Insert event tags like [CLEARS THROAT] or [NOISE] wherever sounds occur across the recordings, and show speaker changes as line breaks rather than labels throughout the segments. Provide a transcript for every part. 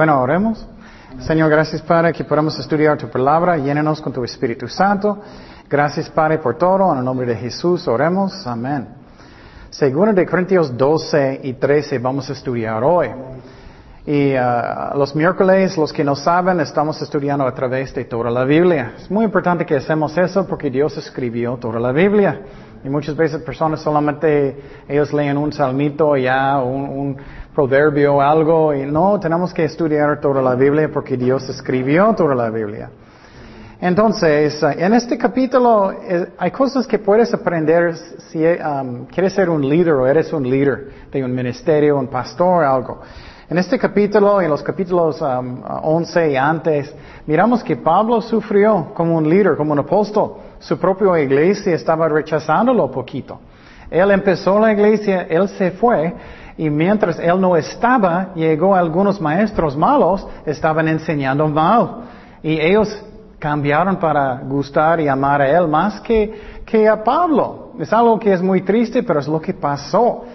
Bueno, oremos. Señor, gracias Padre que podamos estudiar tu palabra. Llénenos con tu Espíritu Santo. Gracias Padre por todo. En el nombre de Jesús oremos. Amén. Segundo de Corintios 12 y 13 vamos a estudiar hoy. Y uh, los miércoles, los que no saben, estamos estudiando a través de toda la Biblia. Es muy importante que hacemos eso porque Dios escribió toda la Biblia. Y muchas veces personas solamente, ellos leen un salmito ya, un proverbio algo, y no, tenemos que estudiar toda la Biblia porque Dios escribió toda la Biblia. Entonces, uh, en este capítulo eh, hay cosas que puedes aprender si um, quieres ser un líder o eres un líder de un ministerio, un pastor, algo. En este capítulo en los capítulos um, 11 y antes, miramos que Pablo sufrió como un líder, como un apóstol. Su propia iglesia estaba rechazándolo poquito. Él empezó la iglesia, él se fue, y mientras él no estaba, llegó algunos maestros malos, estaban enseñando mal. Y ellos cambiaron para gustar y amar a él más que, que a Pablo. Es algo que es muy triste, pero es lo que pasó.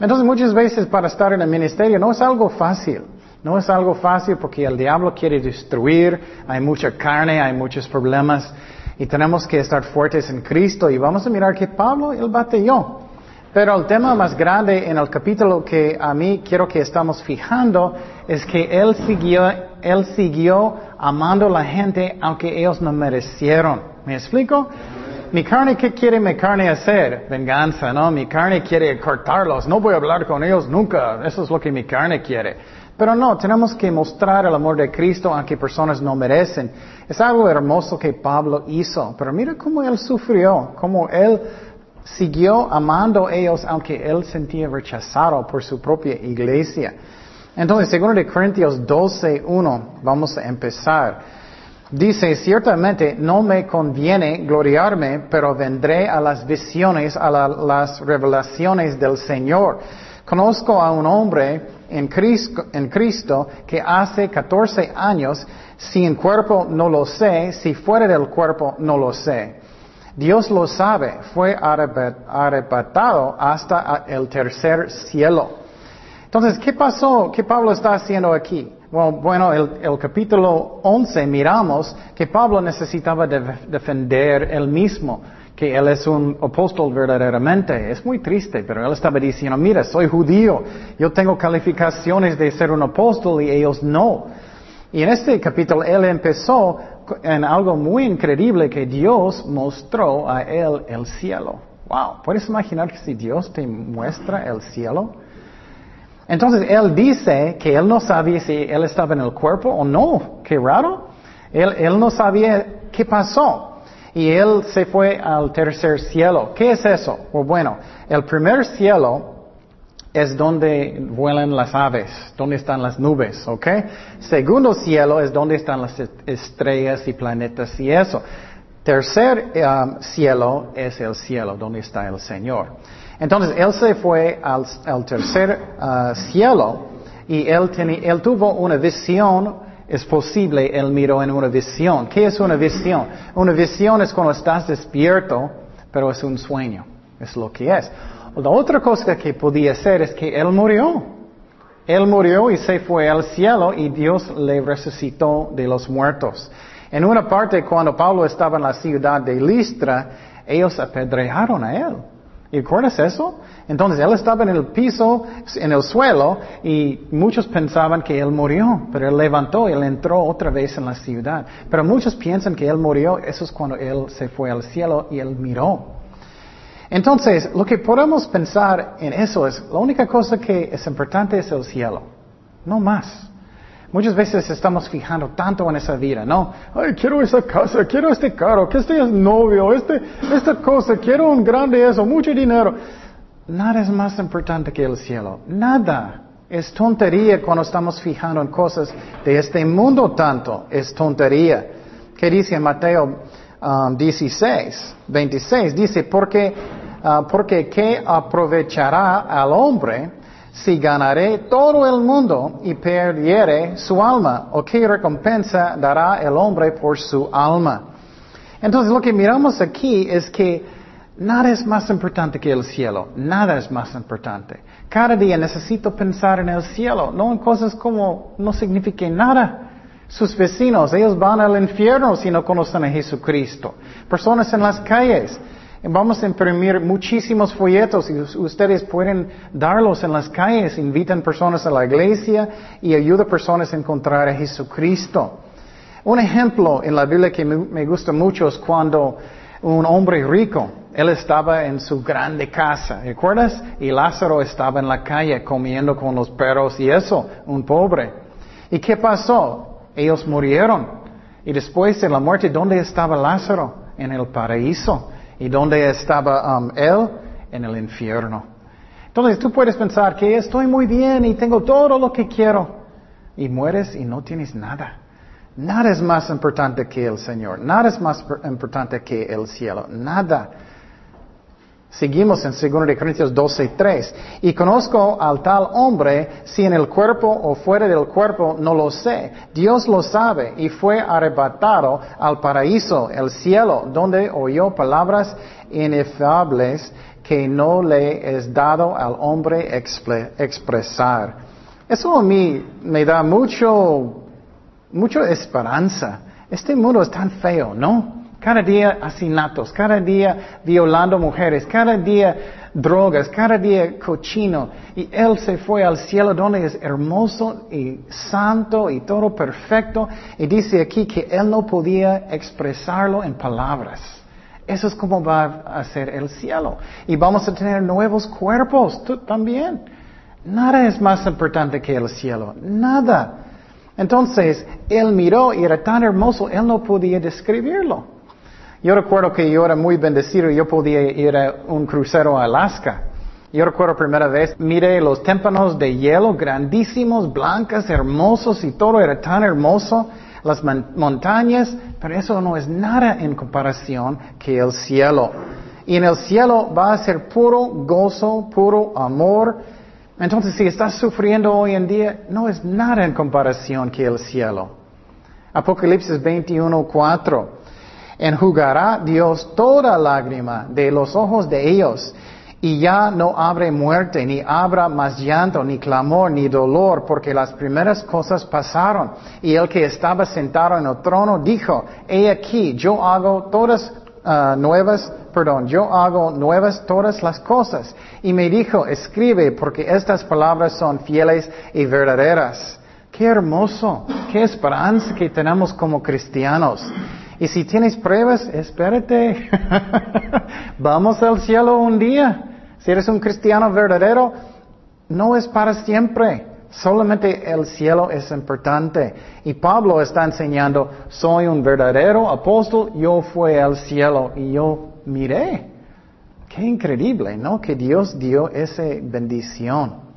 Entonces muchas veces para estar en el ministerio no es algo fácil. No es algo fácil porque el diablo quiere destruir, hay mucha carne, hay muchos problemas y tenemos que estar fuertes en Cristo y vamos a mirar que Pablo, él batalló. Pero el tema más grande en el capítulo que a mí quiero que estamos fijando es que él siguió, él siguió amando a la gente aunque ellos no merecieron. ¿Me explico? Mi carne, ¿qué quiere mi carne hacer? Venganza, ¿no? Mi carne quiere cortarlos. No voy a hablar con ellos nunca. Eso es lo que mi carne quiere. Pero no, tenemos que mostrar el amor de Cristo aunque personas no merecen. Es algo hermoso que Pablo hizo. Pero mira cómo él sufrió, cómo él siguió amando ellos aunque él sentía rechazado por su propia iglesia. Entonces, según de Corintios 12.1, vamos a empezar. Dice, ciertamente no me conviene gloriarme, pero vendré a las visiones, a las revelaciones del Señor. Conozco a un hombre en Cristo, en Cristo, que hace 14 años, si en cuerpo no lo sé, si fuera del cuerpo no lo sé. Dios lo sabe, fue arrebatado hasta el tercer cielo. Entonces, ¿qué pasó? ¿Qué Pablo está haciendo aquí? Bueno, el, el, capítulo 11 miramos que Pablo necesitaba defender él mismo, que él es un apóstol verdaderamente. Es muy triste, pero él estaba diciendo, mira, soy judío, yo tengo calificaciones de ser un apóstol y ellos no. Y en este capítulo él empezó en algo muy increíble que Dios mostró a él el cielo. Wow, ¿puedes imaginar que si Dios te muestra el cielo? Entonces él dice que él no sabía si él estaba en el cuerpo o no. Qué raro. Él, él no sabía qué pasó. Y él se fue al tercer cielo. ¿Qué es eso? Pues bueno, el primer cielo es donde vuelan las aves, donde están las nubes, ¿ok? Segundo cielo es donde están las estrellas y planetas y eso. Tercer um, cielo es el cielo, donde está el Señor. Entonces él se fue al, tercer uh, cielo y él, él tuvo una visión, es posible, él miró en una visión. ¿Qué es una visión? Una visión es cuando estás despierto, pero es un sueño, es lo que es. La otra cosa que podía ser es que él murió. Él murió y se fue al cielo y Dios le resucitó de los muertos. En una parte, cuando Pablo estaba en la ciudad de Listra, ellos apedrearon a él. ¿Y recuerdas eso? Entonces él estaba en el piso, en el suelo, y muchos pensaban que él murió, pero él levantó y él entró otra vez en la ciudad. Pero muchos piensan que él murió, eso es cuando él se fue al cielo y él miró. Entonces, lo que podemos pensar en eso es, la única cosa que es importante es el cielo, no más. Muchas veces estamos fijando tanto en esa vida, ¿no? Ay, quiero esa casa, quiero este carro, que este es novio, este, esta cosa, quiero un grande eso, mucho dinero. Nada es más importante que el cielo. Nada. Es tontería cuando estamos fijando en cosas de este mundo tanto. Es tontería. ¿Qué dice Mateo 16, um, 26? Dice, porque, uh, porque ¿qué aprovechará al hombre si ganaré todo el mundo y perdiere su alma, o qué recompensa dará el hombre por su alma. Entonces lo que miramos aquí es que Nada es más importante que el cielo. Nada es más importante. Cada día necesito pensar en el cielo, no en cosas como no signifiquen nada. Sus vecinos, ellos van al infierno si no conocen a Jesucristo. Personas en las calles. Vamos a imprimir muchísimos folletos y ustedes pueden darlos en las calles. Invitan personas a la iglesia y ayuda a personas a encontrar a Jesucristo. Un ejemplo en la Biblia que me gusta mucho es cuando un hombre rico, él estaba en su grande casa, ¿recuerdas? Y Lázaro estaba en la calle comiendo con los perros y eso, un pobre. ¿Y qué pasó? Ellos murieron. Y después de la muerte, ¿dónde estaba Lázaro? En el paraíso. ¿Y dónde estaba um, él? En el infierno. Entonces tú puedes pensar que estoy muy bien y tengo todo lo que quiero. Y mueres y no tienes nada. Nada es más importante que el Señor. Nada es más importante que el cielo. Nada. Seguimos en 2 Corintios 12, 3. Y conozco al tal hombre, si en el cuerpo o fuera del cuerpo, no lo sé. Dios lo sabe y fue arrebatado al paraíso, el cielo, donde oyó palabras inefables que no le es dado al hombre expresar. Eso a mí me da mucho mucha esperanza. Este mundo es tan feo, ¿no? Cada día asesinatos, cada día violando mujeres, cada día drogas, cada día cochino. Y Él se fue al cielo donde es hermoso y santo y todo perfecto. Y dice aquí que Él no podía expresarlo en palabras. Eso es como va a ser el cielo. Y vamos a tener nuevos cuerpos tú también. Nada es más importante que el cielo. Nada. Entonces, él miró y era tan hermoso, él no podía describirlo. Yo recuerdo que yo era muy bendecido, y yo podía ir a un crucero a Alaska. Yo recuerdo primera vez, miré los témpanos de hielo grandísimos, blancas, hermosos y todo era tan hermoso, las montañas, pero eso no es nada en comparación que el cielo. Y en el cielo va a ser puro gozo, puro amor, entonces, si estás sufriendo hoy en día, no es nada en comparación que el cielo. Apocalipsis 21, 4. Enjugará Dios toda lágrima de los ojos de ellos, y ya no habrá muerte, ni habrá más llanto, ni clamor, ni dolor, porque las primeras cosas pasaron. Y el que estaba sentado en el trono dijo, he aquí, yo hago todas Ah, nuevas, perdón, yo hago nuevas todas las cosas. Y me dijo, escribe, porque estas palabras son fieles y verdaderas. Qué hermoso, qué esperanza que tenemos como cristianos. Y si tienes pruebas, espérate. [LAUGHS] Vamos al cielo un día. Si eres un cristiano verdadero, no es para siempre. Solamente el cielo es importante. Y Pablo está enseñando, soy un verdadero apóstol, yo fui al cielo y yo miré. Qué increíble, ¿no? Que Dios dio esa bendición.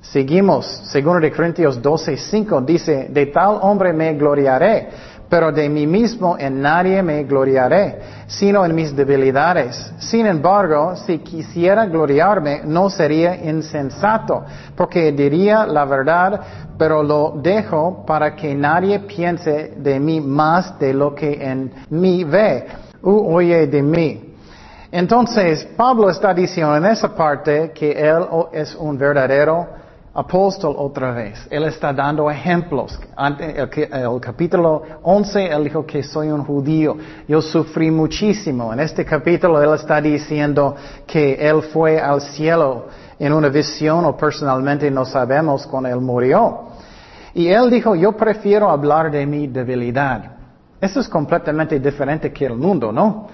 Seguimos, segundo de Corintios 12, 5 dice, de tal hombre me gloriaré pero de mí mismo en nadie me gloriaré, sino en mis debilidades. Sin embargo, si quisiera gloriarme, no sería insensato, porque diría la verdad, pero lo dejo para que nadie piense de mí más de lo que en mí ve u oye de mí. Entonces, Pablo está diciendo en esa parte que él es un verdadero apóstol otra vez. Él está dando ejemplos. El, capítulo 11, él dijo que soy un judío. Yo sufrí muchísimo. En este capítulo, él está diciendo que él fue al cielo en una visión o personalmente no sabemos cuando él murió. Y él dijo, yo prefiero hablar de mi debilidad. Eso es completamente diferente que el mundo, ¿no?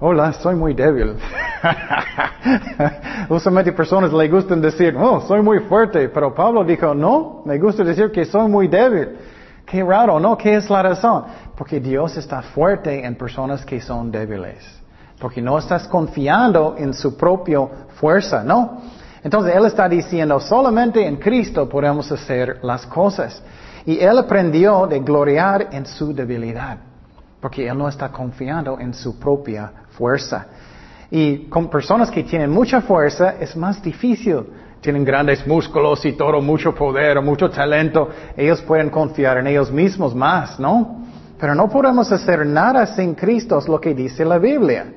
Hola, soy muy débil. [LAUGHS] Usualmente personas le gustan decir, oh, soy muy fuerte, pero Pablo dijo, no, me gusta decir que soy muy débil. Qué raro, ¿no? ¿Qué es la razón? Porque Dios está fuerte en personas que son débiles. Porque no estás confiando en su propia fuerza, ¿no? Entonces Él está diciendo, solamente en Cristo podemos hacer las cosas. Y Él aprendió de gloriar en su debilidad. Porque Él no está confiando en su propia fuerza. Y con personas que tienen mucha fuerza es más difícil. Tienen grandes músculos y todo, mucho poder, mucho talento. Ellos pueden confiar en ellos mismos más, ¿no? Pero no podemos hacer nada sin Cristo, es lo que dice la Biblia.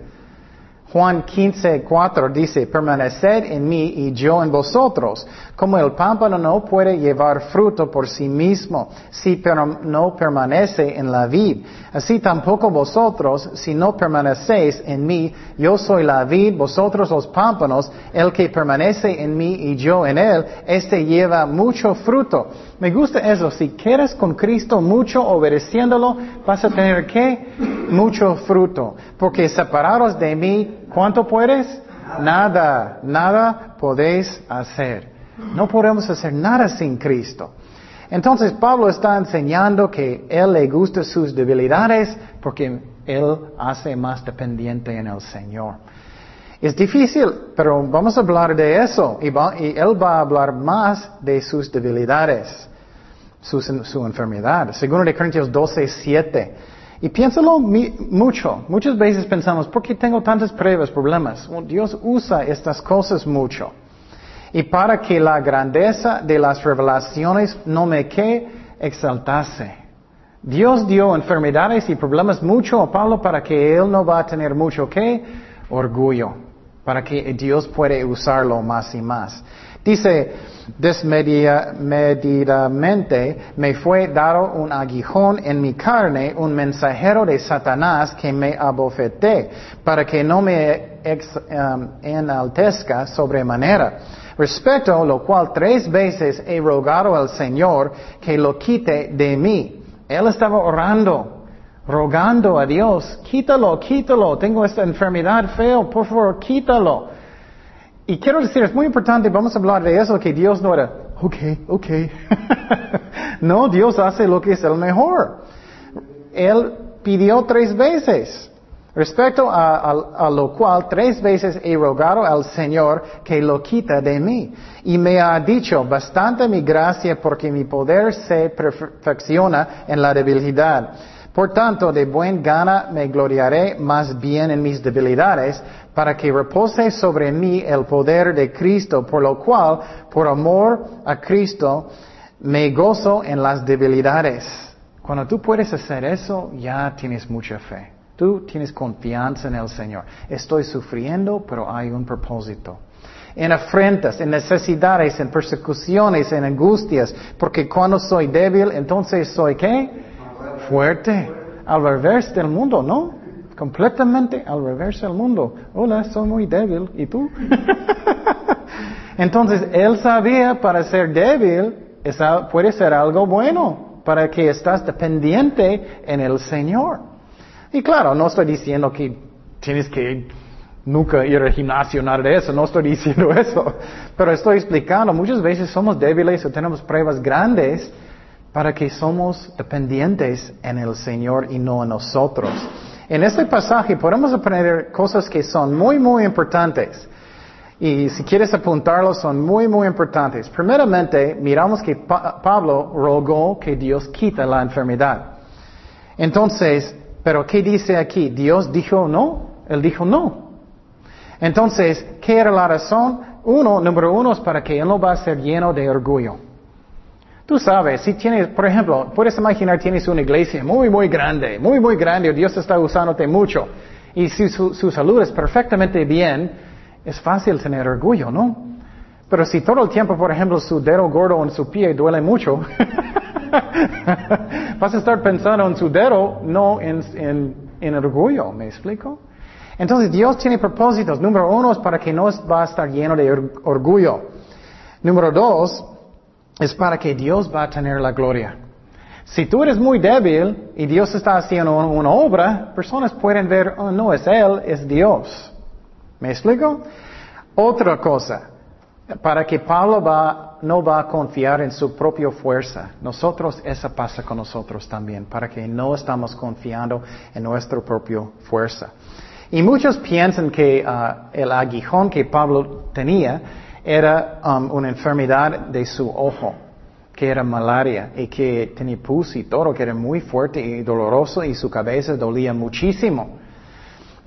Juan 15, 4 dice, permaneced en mí y yo en vosotros. Como el pámpano no puede llevar fruto por sí mismo si no permanece en la vid. Así tampoco vosotros, si no permanecéis en mí, yo soy la vid, vosotros los pámpanos, el que permanece en mí y yo en él, este lleva mucho fruto. Me gusta eso, si quieres con Cristo mucho obedeciéndolo, vas a tener qué? Mucho fruto. Porque separados de mí, ¿Cuánto puedes? Nada, nada podéis hacer. No podemos hacer nada sin Cristo. Entonces Pablo está enseñando que él le gusta sus debilidades porque él hace más dependiente en el Señor. Es difícil, pero vamos a hablar de eso y, él va a hablar más de sus debilidades, su, su enfermedad. Segundo de Corintios 12, 7. Y piénsalo mucho. Muchas veces pensamos, ¿por qué tengo tantas pruebas, problemas? Dios usa estas cosas mucho. Y para que la grandeza de las revelaciones no me que exaltase. Dios dio enfermedades y problemas mucho a Pablo para que él no va a tener mucho que orgullo, para que Dios puede usarlo más y más. Dice, desmedidamente me fue dado un aguijón en mi carne, un mensajero de Satanás que me abofeté, para que no me um, enaltezca sobremanera. Respecto lo cual tres veces he rogado al Señor que lo quite de mí. Él estaba orando, rogando a Dios, quítalo, quítalo, tengo esta enfermedad feo, por favor, quítalo. Y quiero decir, es muy importante, vamos a hablar de eso, que Dios no era, ok, ok. [LAUGHS] no, Dios hace lo que es el mejor. Él pidió tres veces. Respecto a, lo cual tres veces he rogado al Señor que lo quita de mí. Y me ha dicho, bastante mi gracia porque mi poder se perfecciona en la debilidad. Por tanto, de buen gana me gloriaré más bien en mis debilidades, para que repose sobre mí el poder de Cristo, por lo cual, por amor a Cristo, me gozo en las debilidades. Cuando tú puedes hacer eso, ya tienes mucha fe. Tú tienes confianza en el Señor. Estoy sufriendo, pero hay un propósito. En afrentas, en necesidades, en persecuciones, en angustias, porque cuando soy débil, entonces soy qué? fuerte, al revés del mundo, ¿no? Completamente al revés del mundo. Hola, soy muy débil. ¿Y tú? [LAUGHS] Entonces, él sabía para ser débil puede ser algo bueno, para que estás dependiente en el Señor. Y claro, no estoy diciendo que tienes que nunca ir al gimnasio, nada de eso, no estoy [LAUGHS] diciendo eso, pero estoy explicando, muchas veces somos débiles o tenemos pruebas grandes para que somos dependientes en el Señor y no en nosotros. En este pasaje podemos aprender cosas que son muy, muy importantes. Y si quieres apuntarlo, son muy, muy importantes. Primeramente, miramos que Pablo rogó que Dios quita la enfermedad. Entonces, pero ¿qué dice aquí? ¿Dios dijo no? Él dijo no. Entonces, ¿qué era la razón? Uno, número uno, es para que él no va a ser lleno de orgullo. Tú sabes, si tienes, por ejemplo, puedes imaginar tienes una iglesia muy, muy grande, muy, muy grande, Dios está usándote mucho, y si su, salud es perfectamente bien, es fácil tener orgullo, ¿no? Pero si todo el tiempo, por ejemplo, su dedo gordo en su pie duele mucho, [LAUGHS] vas a estar pensando en su dedo, no en, en, en orgullo, ¿me explico? Entonces Dios tiene propósitos. Número uno es para que no va a estar lleno de orgullo. Número dos, es para que Dios va a tener la gloria. Si tú eres muy débil y Dios está haciendo una obra, personas pueden ver, oh, no es Él, es Dios. ¿Me explico? Otra cosa, para que Pablo no va a confiar en su propia fuerza. Nosotros, esa pasa con nosotros también, para que no estamos confiando en nuestra propia fuerza. Y muchos piensan que ah, el aguijón que Pablo tenía era um, una enfermedad de su ojo, que era malaria y que tenía pus y todo, que era muy fuerte y doloroso y su cabeza dolía muchísimo.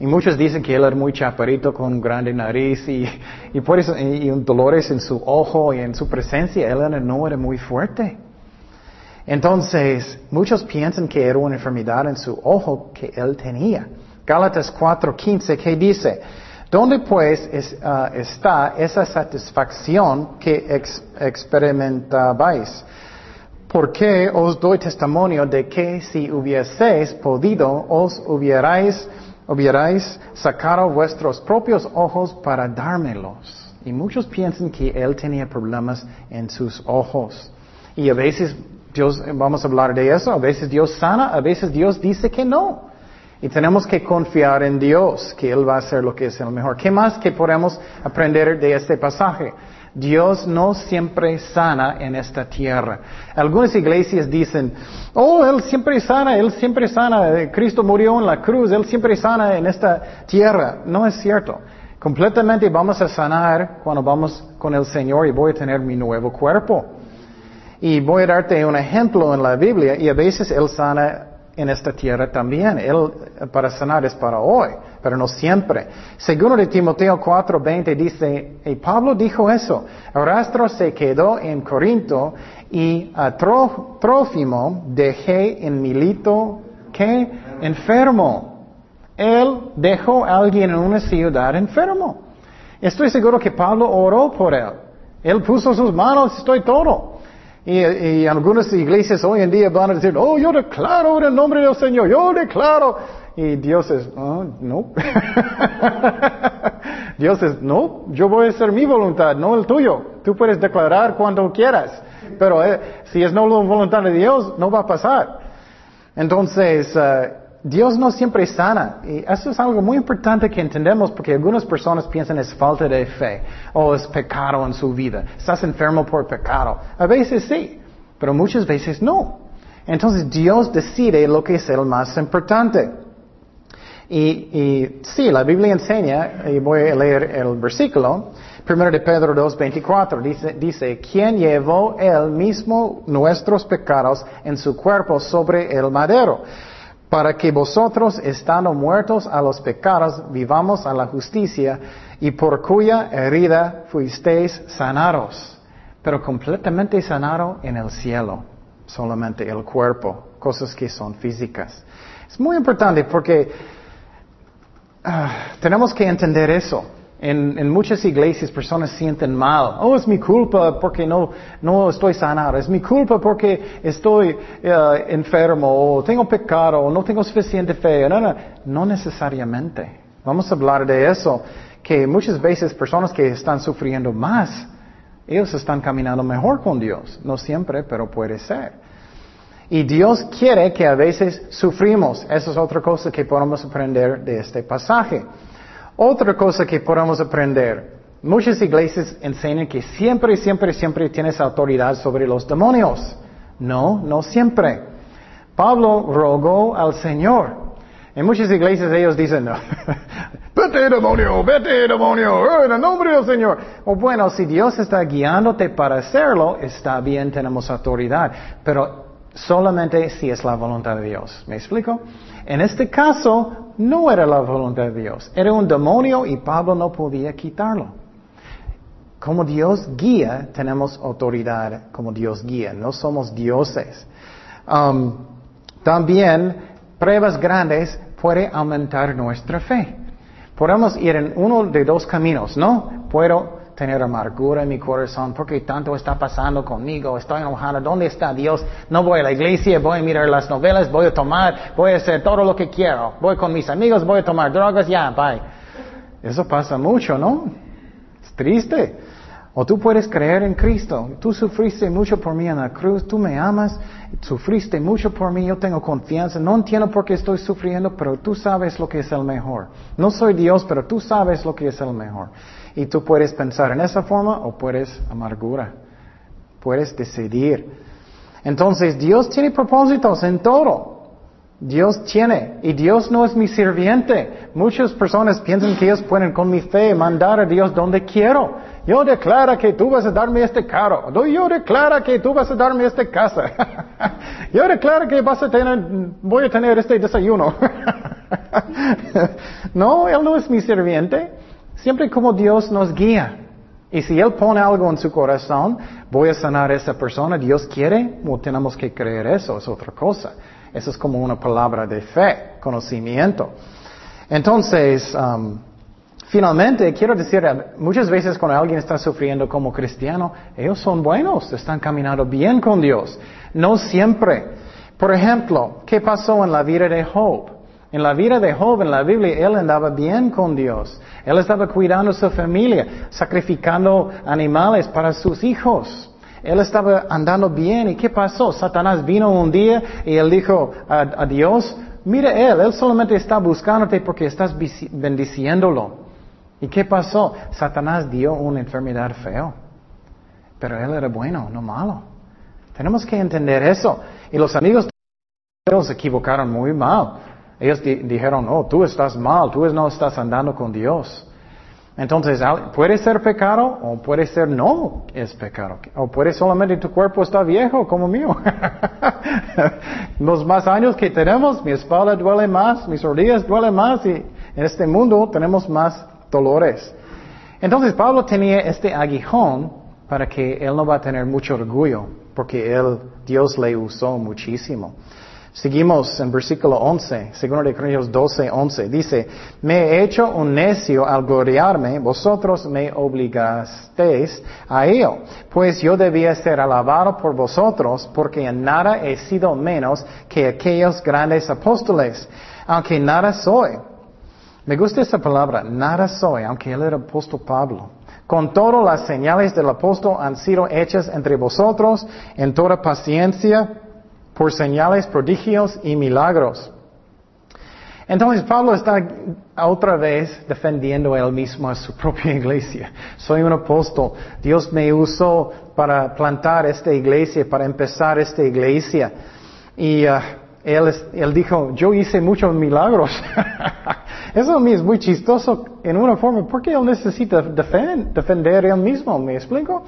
Y muchos dicen que él era muy chaparito con grande nariz y, y por eso, y, dolores en su ojo y en su presencia, él no era muy fuerte. Entonces, muchos piensan que era una enfermedad en su ojo que él tenía. Gálatas 4:15, ¿qué dice? ¿Dónde pues es, uh, está esa satisfacción que ex experimentabais? Porque os doy testimonio de que si hubieseis podido, os hubierais, hubierais sacado vuestros propios ojos para dármelos. Y muchos piensan que él tenía problemas en sus ojos. Y a veces Dios, vamos a hablar de eso, a veces Dios sana, a veces Dios dice que no. Y tenemos que confiar en Dios, que Él va a hacer lo que es el mejor. ¿Qué más que podemos aprender de este pasaje? Dios no siempre sana en esta tierra. Algunas iglesias dicen, oh, Él siempre sana, Él siempre sana, Cristo murió en la cruz, Él siempre sana en esta tierra. No es cierto. Completamente vamos a sanar cuando vamos con el Señor y voy a tener mi nuevo cuerpo. Y voy a darte un ejemplo en la Biblia y a veces Él sana en esta tierra también. Él para sanar es para hoy, pero no siempre. Segundo de Timoteo 4:20 dice, y Pablo dijo eso, Arrastro se quedó en Corinto y a Trófimo dejé en Milito que enfermo. Él dejó a alguien en una ciudad enfermo. Estoy seguro que Pablo oró por él. Él puso sus manos, estoy todo. Y, algunas iglesias hoy en día van a decir, oh, yo declaro en el nombre del Señor, yo declaro. Y Dios es, oh, no. [LAUGHS] Dios es, no, yo voy a hacer mi voluntad, no el tuyo. Tú puedes declarar cuando quieras, pero eh, si es no la voluntad de Dios, no va a pasar. Entonces, uh, Dios no siempre sana. Y eso es algo muy importante que entendemos porque algunas personas piensan es falta de fe o es pecado en su vida. Estás enfermo por pecado. A veces sí, pero muchas veces no. Entonces Dios decide lo que es el más importante. Y, y sí, la Biblia enseña, y voy a leer el versículo, primero de Pedro 2.24, dice, dice, ¿quién llevó él mismo nuestros pecados en su cuerpo sobre el madero? Para que vosotros, estando muertos a los pecados, vivamos a la justicia, y por cuya herida fuisteis sanados, pero completamente sanado en el cielo, solamente el cuerpo, cosas que son físicas. Es muy importante porque ah, tenemos que entender eso. En, muchas iglesias personas sienten mal. Oh, es mi culpa porque no, no estoy sanado. Es mi culpa porque estoy eh, enfermo o tengo pecado o no tengo suficiente fe. No, no, no necesariamente. Vamos a hablar de eso. Que muchas veces personas que están sufriendo más, ellos están caminando mejor con Dios. No siempre, pero puede ser. Y Dios quiere que a veces sufrimos. Esa es otra cosa que podemos aprender de este pasaje. Otra cosa que podemos aprender, muchas iglesias enseñan que siempre, siempre, siempre tienes autoridad sobre los demonios. No, no siempre. Pablo rogó al Señor. En muchas iglesias ellos dicen, [LAUGHS] vete demonio, vete demonio, en el nombre del Señor. O bueno, si Dios está guiándote para hacerlo, está bien, tenemos autoridad. Pero solamente si es la voluntad de Dios. ¿Me explico? En este caso, no era la voluntad de Dios. Era un demonio y Pablo no podía quitarlo. Como Dios guía, tenemos autoridad como Dios guía. No somos dioses. Um, también, pruebas grandes pueden aumentar nuestra fe. Podemos ir en uno de dos caminos, ¿no? Puedo tener amargura en mi corazón porque tanto está pasando conmigo, estoy enojado, ¿dónde está Dios? No voy a la iglesia, voy a mirar las novelas, voy a tomar, voy a hacer todo lo que quiero, voy con mis amigos, voy a tomar drogas, ya, bye. Eso pasa mucho, ¿no? Es triste. O tú puedes creer en Cristo. Tú sufriste mucho por mí en la cruz, tú me amas, sufriste mucho por mí, yo tengo confianza. No entiendo por qué estoy sufriendo, pero tú sabes lo que es el mejor. No soy Dios, pero tú sabes lo que es el mejor. Y tú puedes pensar en esa forma o puedes amargura. Puedes decidir. Entonces Dios tiene propósitos en todo. Dios tiene. Y Dios no es mi sirviente. Muchas personas piensan que ellos pueden con mi fe mandar a Dios donde quiero. Yo declaro que tú vas a darme este carro. Yo declaro que tú vas a darme esta casa. [LAUGHS] Yo declaro que vas a tener, voy a tener este desayuno. [LAUGHS] no, Él no es mi sirviente. Siempre como Dios nos guía. Y si Él pone algo en su corazón, voy a sanar a esa persona, Dios quiere, no tenemos que creer eso, es otra cosa. Eso es como una palabra de fe, conocimiento. Entonces, um, Finalmente, quiero decir, muchas veces cuando alguien está sufriendo como cristiano, ellos son buenos, están caminando bien con Dios. No siempre. Por ejemplo, ¿qué pasó en la vida de Job? En la vida de Job, en la Biblia, él andaba bien con Dios. Él estaba cuidando su familia, sacrificando animales para sus hijos. Él estaba andando bien. ¿Y qué pasó? Satanás vino un día y él dijo a, Dios, mira él, él solamente está buscándote porque estás bendiciéndolo. ¿Y qué pasó? Satanás dio una enfermedad feo. Pero él era bueno, no malo. Tenemos que entender eso. Y los amigos se equivocaron muy mal. Ellos dijeron, oh, tú estás mal, tú no estás andando con Dios. Entonces, puede ser pecado o puede ser no es pecado. O puede solamente tu cuerpo está viejo como mío. [LAUGHS] Los más años que tenemos, mi espalda duele más, mis rodillas duelen más y en este mundo tenemos más dolores. Entonces, Pablo tenía este aguijón para que él no va a tener mucho orgullo, porque él, Dios le usó muchísimo. Seguimos en versículo 11, segundo de Corintios 12, 11. Dice, me he hecho un necio al gloriarme, vosotros me obligasteis a ello, pues yo debía ser alabado por vosotros, porque en nada he sido menos que aquellos grandes apóstoles, aunque nada soy. Me gusta esa palabra, nada soy, aunque él era apóstol Pablo. Con todo, las señales del apóstol han sido hechas entre vosotros en toda paciencia, por señales, prodigios y milagros. Entonces Pablo está otra vez defendiendo él mismo a su propia [LAUGHS] iglesia. Soy un apóstol. Dios me usó para plantar esta iglesia, para empezar esta iglesia. Y uh, él, dijo, yo hice muchos milagros. [LAUGHS] Eso a mí es muy chistoso en una forma, porque él necesita defender él mismo, ¿me explico?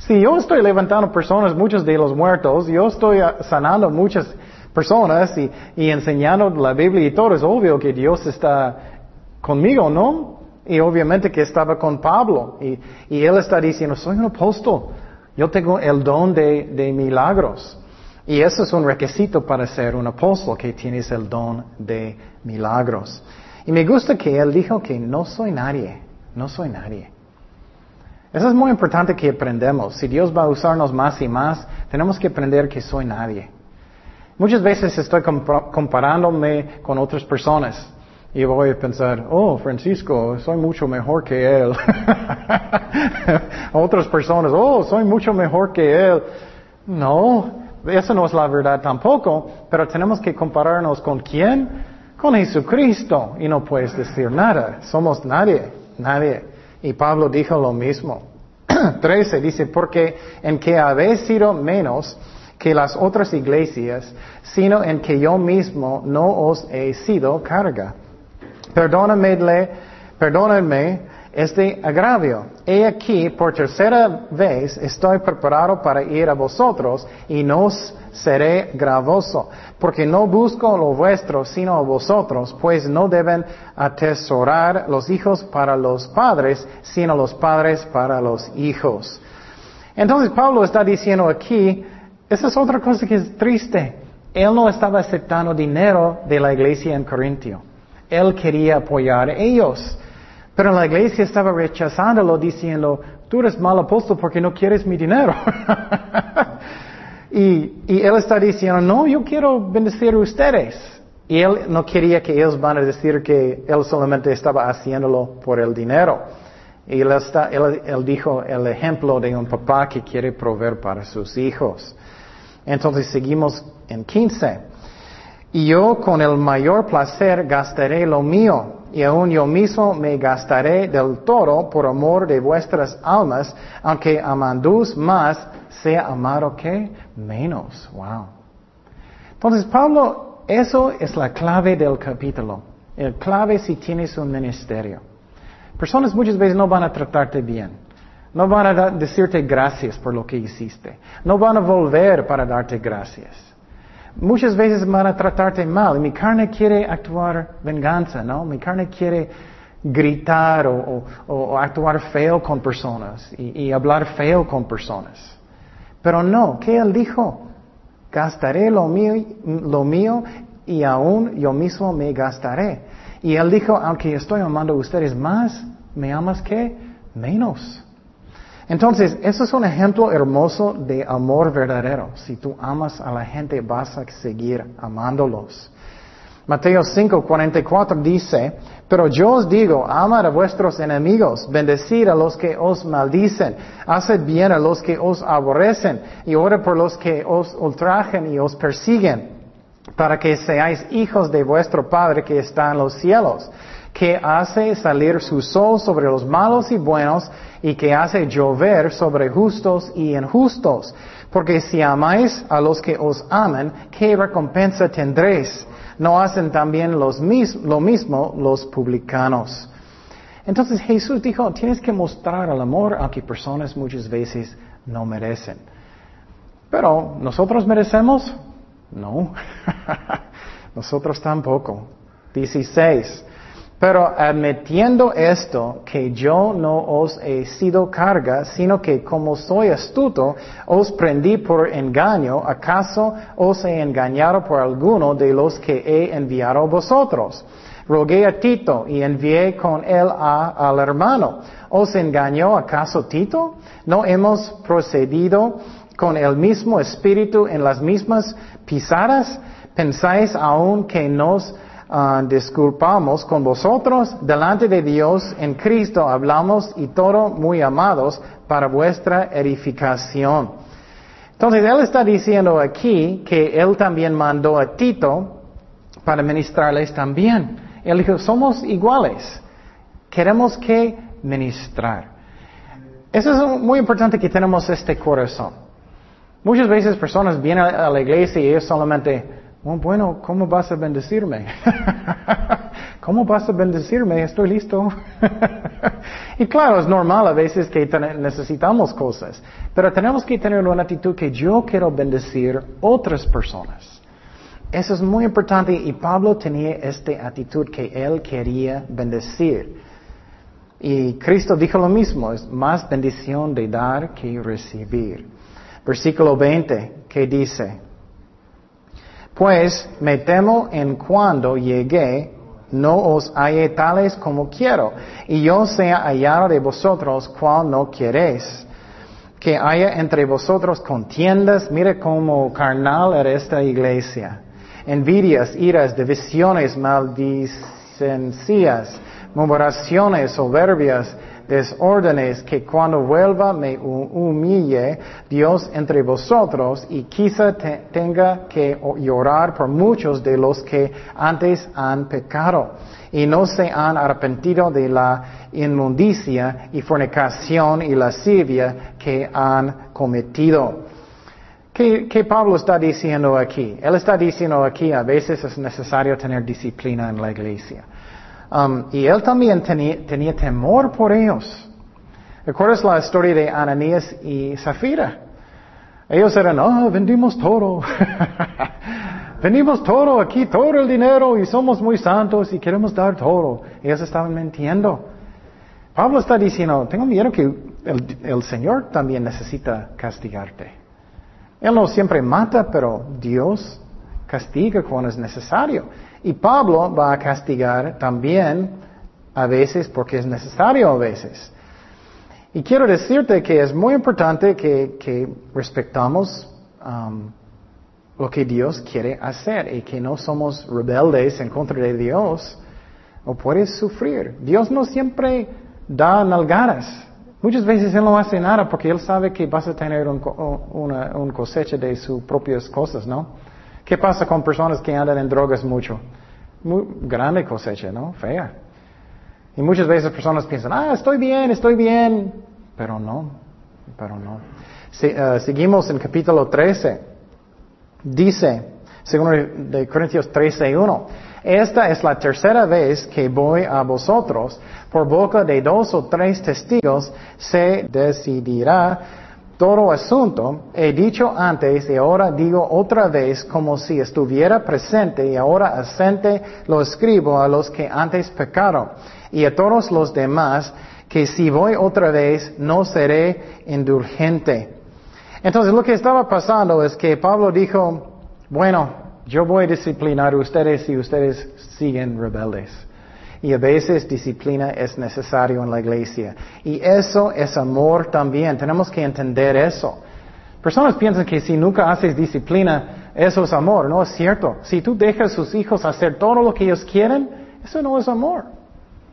Si yo estoy levantando personas, muchos de los muertos, yo estoy ah, sanando muchas personas y, enseñando la Biblia y todo, es obvio que Dios está conmigo, ¿no? Y obviamente que estaba con Pablo. Y, él está diciendo, soy un apóstol. Yo tengo el don de, de, milagros. Y eso es un requisito para ser un apóstol, que tienes el don de milagros. Y me gusta que él dijo que no soy nadie, no soy nadie. Eso es muy importante que aprendamos. Si Dios va a usarnos más y más, tenemos que aprender que soy nadie. Muchas veces estoy comparándome con otras personas y voy a pensar, oh, Francisco, soy mucho mejor que él. [LAUGHS] otras personas, oh, soy mucho mejor que él. No, eso no es la verdad tampoco, pero tenemos que compararnos con quién? Con Jesucristo. Y no puedes decir nada. Somos nadie, nadie. Y Pablo dijo lo mismo. [CLEARS THROAT] 13 dice, porque en que habéis sido menos que las otras iglesias, sino en que yo mismo no os he sido carga. Perdóname, perdónenme este agravio. He aquí, por tercera vez, estoy preparado para ir a vosotros y no os seré gravoso, porque no busco lo vuestro, sino vosotros, pues no deben atesorar los hijos para los padres, sino los padres para los hijos. Entonces Pablo está diciendo aquí, esa es otra cosa que es triste. Él no estaba aceptando dinero de la iglesia en Corintio. Él quería apoyar a ellos. Pero la iglesia estaba rechazándolo diciendo, tú eres mal apóstol porque no quieres mi dinero. [LAUGHS] y, él está diciendo, no, yo quiero bendecir a ustedes. Y él no quería que ellos van a decir que él solamente estaba haciéndolo por el dinero. Y él, él, dijo el ejemplo de un papá que quiere proveer para sus hijos. Entonces seguimos en 15. Y yo con el mayor placer gastaré lo mío y aún yo mismo me gastaré del todo por amor de vuestras almas, aunque amandus más, sea amado que menos. Wow. Entonces, Pablo, eso es la clave del capítulo. El clave si tienes un ministerio. Personas muchas veces no van a tratarte bien. No van a decirte gracias por lo que hiciste. No van a volver para darte gracias. Muchas veces van a tratarte mal. Mi carne quiere actuar venganza, ¿no? Mi carne quiere gritar o, actuar feo con personas y, hablar feo con personas. Pero no, ¿qué él dijo? Gastaré lo mío, lo mío y aún yo mismo me gastaré. Y él dijo, aunque estoy amando a ustedes más, ¿Me amas qué? Menos. Entonces, eso es un ejemplo hermoso de amor verdadero. Si tú amas a la gente, vas a seguir amándolos. Mateo 5, 44 dice, pero yo os digo, amad a vuestros enemigos, bendecid a los que os maldicen, haced bien a los que os aborrecen, y ora por los que os ultrajen y os persiguen, para que seáis hijos de vuestro Padre que está en los cielos, que hace salir su sol sobre los malos y buenos, y que hace llover sobre justos y injustos. Porque si amáis a los que os aman, ¿qué recompensa tendréis? ¿No hacen también los lo mismo los publicanos? Entonces Jesús dijo, tienes que mostrar el amor a que personas muchas veces no merecen. Pero, ¿nosotros merecemos? No. [LAUGHS] nosotros tampoco. 16. Pero admitiendo esto, que yo no os he sido carga, sino que como soy astuto, os prendí por engaño, ¿acaso os he engañado por alguno de los que he enviado a vosotros? Rogué a Tito y envié con él al hermano. ¿Os engañó acaso Tito? ¿No hemos procedido con el mismo espíritu en las mismas pisadas? ¿Pensáis aún que nos Ah, disculpamos con vosotros delante de Dios en Cristo hablamos y todo muy amados para vuestra edificación. Entonces Él está diciendo aquí que Él también mandó a Tito para ministrarles también. Él dijo, somos iguales. Queremos que ministrar. Eso es muy importante que tenemos este corazón. Muchas veces personas vienen a la iglesia y ellos solamente bueno, ¿cómo vas a bendecirme? [LAUGHS] ¿Cómo vas a bendecirme? Estoy listo. [LAUGHS] y claro, es normal a veces que necesitamos cosas, pero tenemos que tener una actitud que yo quiero bendecir otras personas. Eso es muy importante y Pablo tenía esta actitud que él quería bendecir. Y Cristo dijo lo mismo, es más bendición de dar que recibir. Versículo 20, que dice, pues me temo en cuando llegué, no os halle tales como quiero, y yo sea hallado de vosotros cual no queréis. Que haya entre vosotros contiendas, mire cómo carnal era esta iglesia. Envidias, iras, divisiones, maldicencias, murmuraciones, soberbias, desórdenes que cuando vuelva me humille Dios entre vosotros y quizá tenga que llorar por muchos de los que antes han pecado y no se han arrepentido de la inmundicia y fornicación y lascivia que han cometido. ¿Qué, ¿Qué, Pablo está diciendo aquí? Él está diciendo aquí a veces es necesario tener disciplina en la iglesia. Um, y él también tenía, temor por ellos. ¿Recuerdas la historia de Ananías y Zafira? Ellos eran, oh, vendimos todo. [LAUGHS] vendimos todo aquí, todo el dinero y somos muy santos y queremos dar todo. Ellos estaban mintiendo. Pablo está diciendo, tengo miedo que el, el Señor también necesita castigarte. Él no siempre mata, pero Dios castiga cuando es necesario. Y Pablo va a castigar también a veces porque es necesario a veces. Y quiero decirte que es muy importante que, respetamos um, lo que Dios quiere hacer y que no somos rebeldes en contra de Dios o puedes sufrir. Dios no siempre da nalgadas. Muchas veces Él no hace nada porque Él sabe que vas a tener un, una, un cosecha de sus propias cosas, ¿no? ¿Qué pasa con personas que andan en drogas mucho? Muy grande cosecha, ¿no? Fea. Y muchas veces personas piensan, ah, estoy bien, estoy bien. Pero no, pero no. Eh, seguimos en capítulo 13. Dice, según de Corintios 13, 1, esta es la tercera vez que voy a vosotros. Por boca de dos o tres testigos se decidirá todo asunto, he dicho antes y ahora digo otra vez como si estuviera presente y ahora asente lo escribo a los que antes pecaron y a todos los demás que si voy otra vez no seré indulgente. Entonces lo que estaba pasando es que Pablo dijo, bueno, yo voy a disciplinar a ustedes si ustedes siguen rebeldes. Y a veces disciplina es necesario en la iglesia. Y eso es amor también. Tenemos que entender eso. Personas piensan que si nunca haces disciplina, eso es amor. No es cierto. Si tú dejas a sus hijos hacer todo lo que ellos quieren, eso no es amor.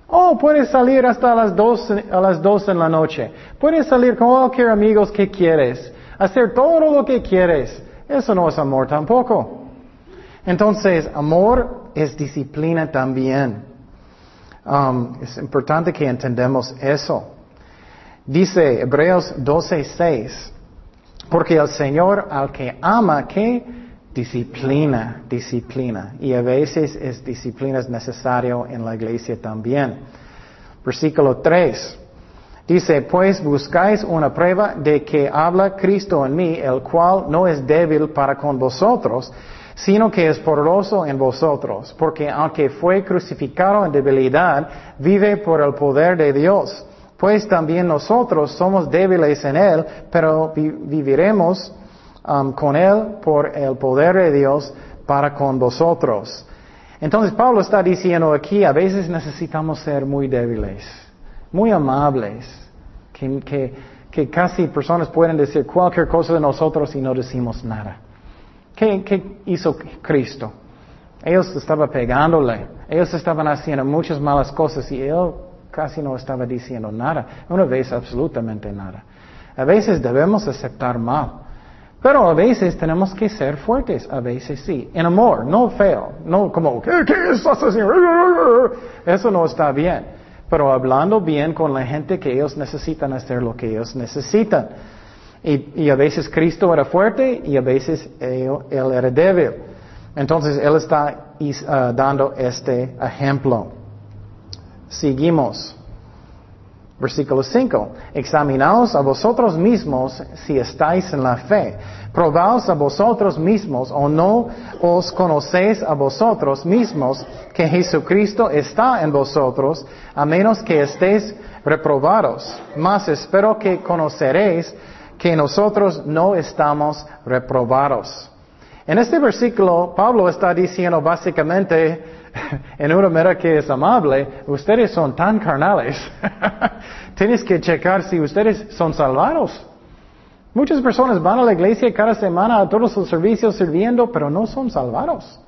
Oh, puedes salir hasta las dos, a las dos en la noche. Puedes salir con cualquier amigos que quieres. Hacer todo lo que quieres. Eso no es amor tampoco. Entonces, amor es disciplina también. Um, es importante que entendamos eso. Dice Hebreos 12:6, porque el Señor al que ama, ¿qué? Disciplina, disciplina. Y a veces es disciplina es necesario en la iglesia también. Versículo 3. Dice, pues buscáis una prueba de que habla Cristo en mí, el cual no es débil para con vosotros, sino que es poderoso en vosotros, porque aunque fue crucificado en debilidad, vive por el poder de Dios. Pues también nosotros somos débiles en Él, pero viviremos um, con Él por el poder de Dios para con vosotros. Entonces Pablo está diciendo aquí, a veces necesitamos ser muy débiles, muy amables, que, que casi personas pueden decir cualquier cosa de nosotros y no decimos nada. ¿Qué, hizo Cristo? Ellos estaban pegándole, ellos estaban haciendo muchas malas cosas y él casi no estaba diciendo nada, una vez absolutamente nada. A veces debemos aceptar mal, pero a veces tenemos que ser fuertes, a veces sí, en amor, no feo, no como, ¿qué, qué estás haciendo? Eso no está bien, pero hablando bien con la gente que ellos necesitan hacer lo que ellos necesitan. Y, a veces Cristo era fuerte y a veces él, era débil. Entonces Él está uh, dando este ejemplo. Seguimos. Versículo 5. Examinaos a vosotros mismos si estáis en la fe. Probaos a vosotros mismos o no os conocéis a vosotros mismos que Jesucristo está en vosotros, a menos que estéis reprobados. Mas espero que conoceréis que nosotros no estamos reprobados. En este versículo, Pablo está diciendo básicamente, [LAUGHS] en una manera que es amable, ustedes son tan carnales. [LAUGHS] Tienes que checar si ustedes son salvados. Muchas personas van a la iglesia cada semana a todos los servicios sirviendo, pero no son salvados.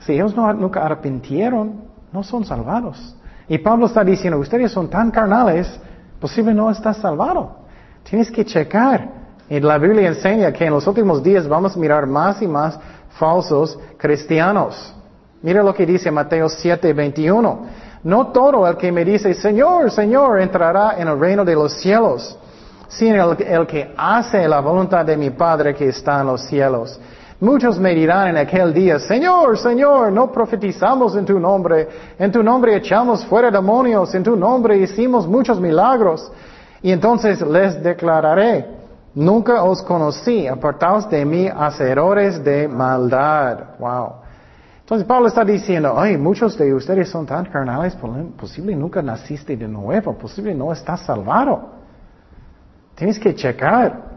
Si ellos no, nunca arrepintieron, no son salvados. Y Pablo está diciendo, ustedes son tan carnales, posible no estás salvado. Tienes que checar. Y la Biblia enseña que en los últimos días vamos a mirar más y más falsos cristianos. Mira lo que dice Mateo 7, 21. No todo el que me dice, Señor, Señor, entrará en el reino de los cielos, sino el, el que hace la voluntad de mi Padre que está en los cielos. Muchos me dirán en aquel día, Señor, Señor, no profetizamos en tu nombre, en tu nombre echamos fuera demonios, en tu nombre hicimos muchos milagros. Y entonces les declararé, nunca os conocí, apartaos de mí, hacedores de maldad. Wow. Entonces Pablo está diciendo, ay, muchos de ustedes son tan carnales, posible nunca naciste de nuevo, posible no estás salvado. Tienes que checar.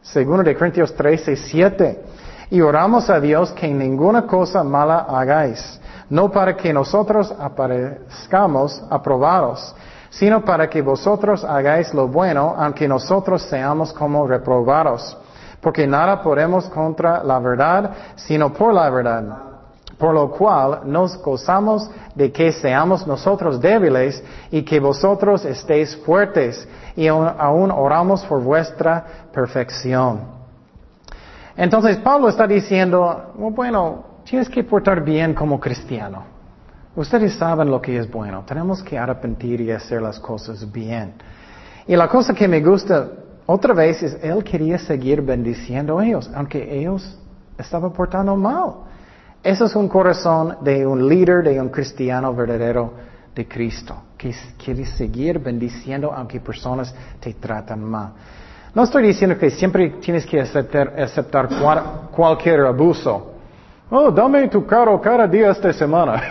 Segundo de Corintios 13, 7. Y oramos a Dios que ninguna cosa mala hagáis, no para que nosotros aparezcamos aprobados, sino para que vosotros hagáis lo bueno, aunque nosotros seamos como reprobados. Porque nada podemos contra la verdad, sino por la verdad. Por lo cual nos gozamos de que seamos nosotros débiles y que vosotros estéis fuertes, y aún oramos por vuestra perfección. Entonces Pablo está diciendo, bueno, tienes que portar bien como cristiano. Ustedes saben lo que es bueno. Tenemos que arrepentir y hacer las cosas bien. Y la cosa que me gusta otra vez es, Él quería seguir bendiciendo a ellos, aunque ellos estaban portando mal. Ese es un corazón de un líder, de un cristiano verdadero de Cristo, que quiere seguir bendiciendo aunque personas te tratan mal. No estoy diciendo que siempre tienes que aceptar cualquier abuso. Oh, dame tu carro cada día esta semana.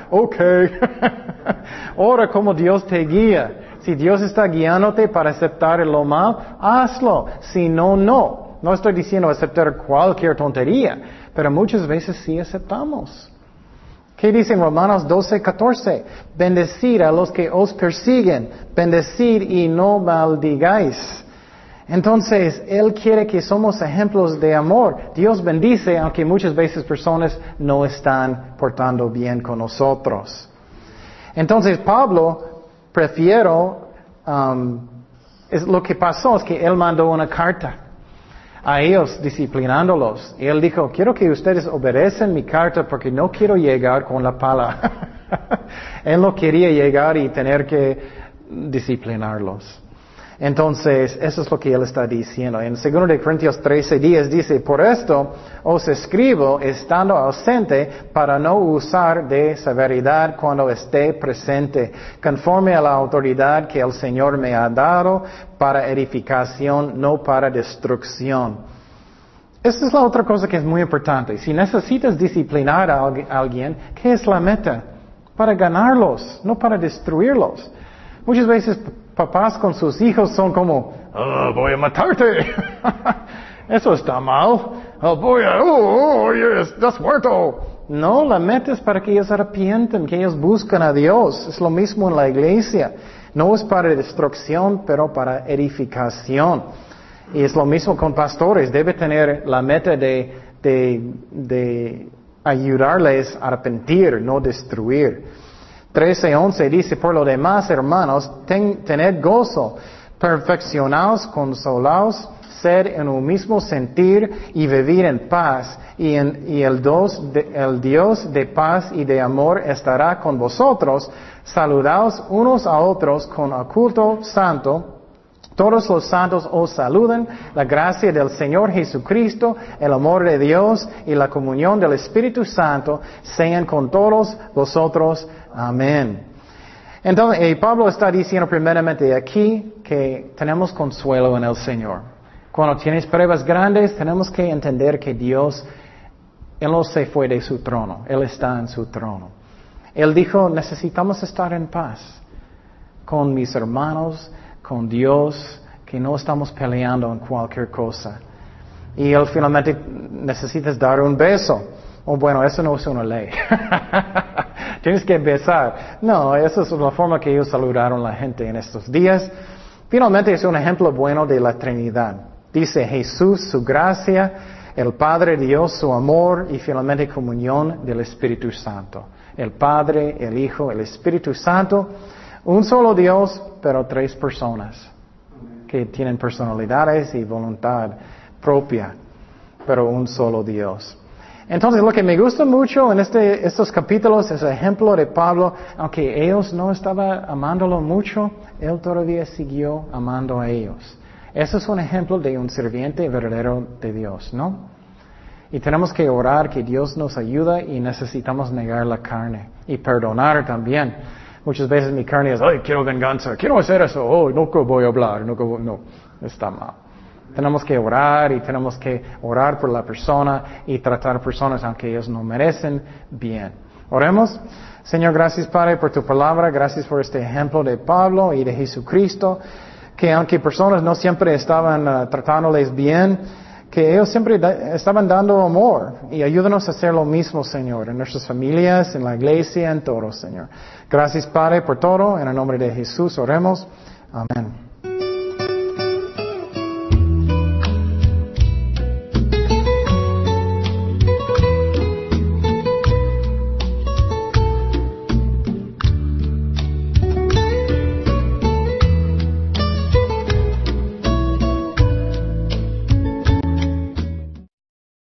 [LAUGHS] ok. [LAUGHS] Ora como Dios te guía. Si Dios está guiándote para aceptar lo mal, hazlo. Si no, no. No estoy diciendo aceptar cualquier tontería, pero muchas veces sí aceptamos. ¿Qué dice en Romanos 12, 14? Bendecir a los que os persiguen, bendecir y no maldigáis. Entonces, Él quiere que somos ejemplos de amor. Dios bendice, aunque muchas veces personas no están portando bien con nosotros. Entonces, Pablo prefiero, um, es lo que pasó es que Él mandó una carta a ellos disciplinándolos. Y Él dijo, quiero que ustedes obedecen mi carta porque no quiero llegar con la pala. [LAUGHS] él no quería llegar y tener que disciplinarlos. Entonces, eso es lo que él está diciendo. En 2 de Corintios 13 días dice, por esto os escribo estando ausente para no usar de severidad cuando esté presente, conforme a la autoridad que el Señor me ha dado para edificación, no para destrucción. Esta es la otra cosa que es muy importante. Si necesitas disciplinar a alguien, ¿qué es la meta? Para ganarlos, no para destruirlos. Muchas veces papás con sus hijos son como, oh, voy a matarte. [LAUGHS] Eso está mal. Oh, voy a, oh, oh estás muerto. No, la meta es para que ellos arrepienten, que ellos buscan a Dios. Es lo mismo en la iglesia. No es para destrucción, pero para edificación. Y es lo mismo con pastores. Debe tener la meta de ayudarles a arrepentir, no destruir. 13:11 dice, por lo demás, hermanos, tened gozo, perfeccionaos, consolaos, ser en un mismo sentir y vivir en paz, y, el, el Dios de paz y de amor estará con vosotros. Saludaos unos a otros con oculto santo. Todos los santos os saludan. La gracia del Señor Jesucristo, el amor de Dios y la comunión del Espíritu Santo sean con todos vosotros. Amén. Entonces, eh, Pablo está diciendo primeramente aquí que tenemos consuelo en el Señor. Cuando tienes pruebas grandes, tenemos que entender que Dios, Él no se fue de su trono, Él está en su trono. Él dijo, necesitamos estar en paz con mis hermanos, con Dios, que no estamos peleando en cualquier cosa. Y Él finalmente necesitas dar un beso. O bueno, eso no es una ley. [LAUGHS] Tienes que besar. No, esa es la forma que ellos saludaron a la gente en estos días. Finalmente es un ejemplo bueno de la Trinidad. Dice Jesús, su gracia, el Padre Dios, su amor y finalmente comunión del Espíritu Santo. El Padre, el Hijo, el Espíritu Santo. Un solo Dios, pero tres personas que tienen personalidades y voluntad propia, pero un solo Dios. Entonces, lo que me gusta mucho en este, estos capítulos es el ejemplo de Pablo, aunque ellos no estaban amándolo mucho, él todavía siguió amando a ellos. Eso es un ejemplo de un sirviente verdadero de Dios, ¿no? Y tenemos que orar que Dios nos ayude y necesitamos negar la carne y perdonar también. Muchas veces mi carne es, ay, quiero venganza, quiero hacer eso, oh, no voy a hablar, no, no, está mal. Tenemos que orar y tenemos que orar por la persona y tratar personas aunque ellos no merecen bien. Oremos. Señor, gracias Padre por tu palabra, gracias por este ejemplo de Pablo y de Jesucristo, que aunque personas no siempre estaban uh, tratándoles bien, que ellos siempre estaban dando amor y ayúdanos a hacer lo mismo, Señor, en nuestras familias, en la iglesia, en todo, Señor. Gracias, Padre, por todo. En el nombre de Jesús oremos. Amén.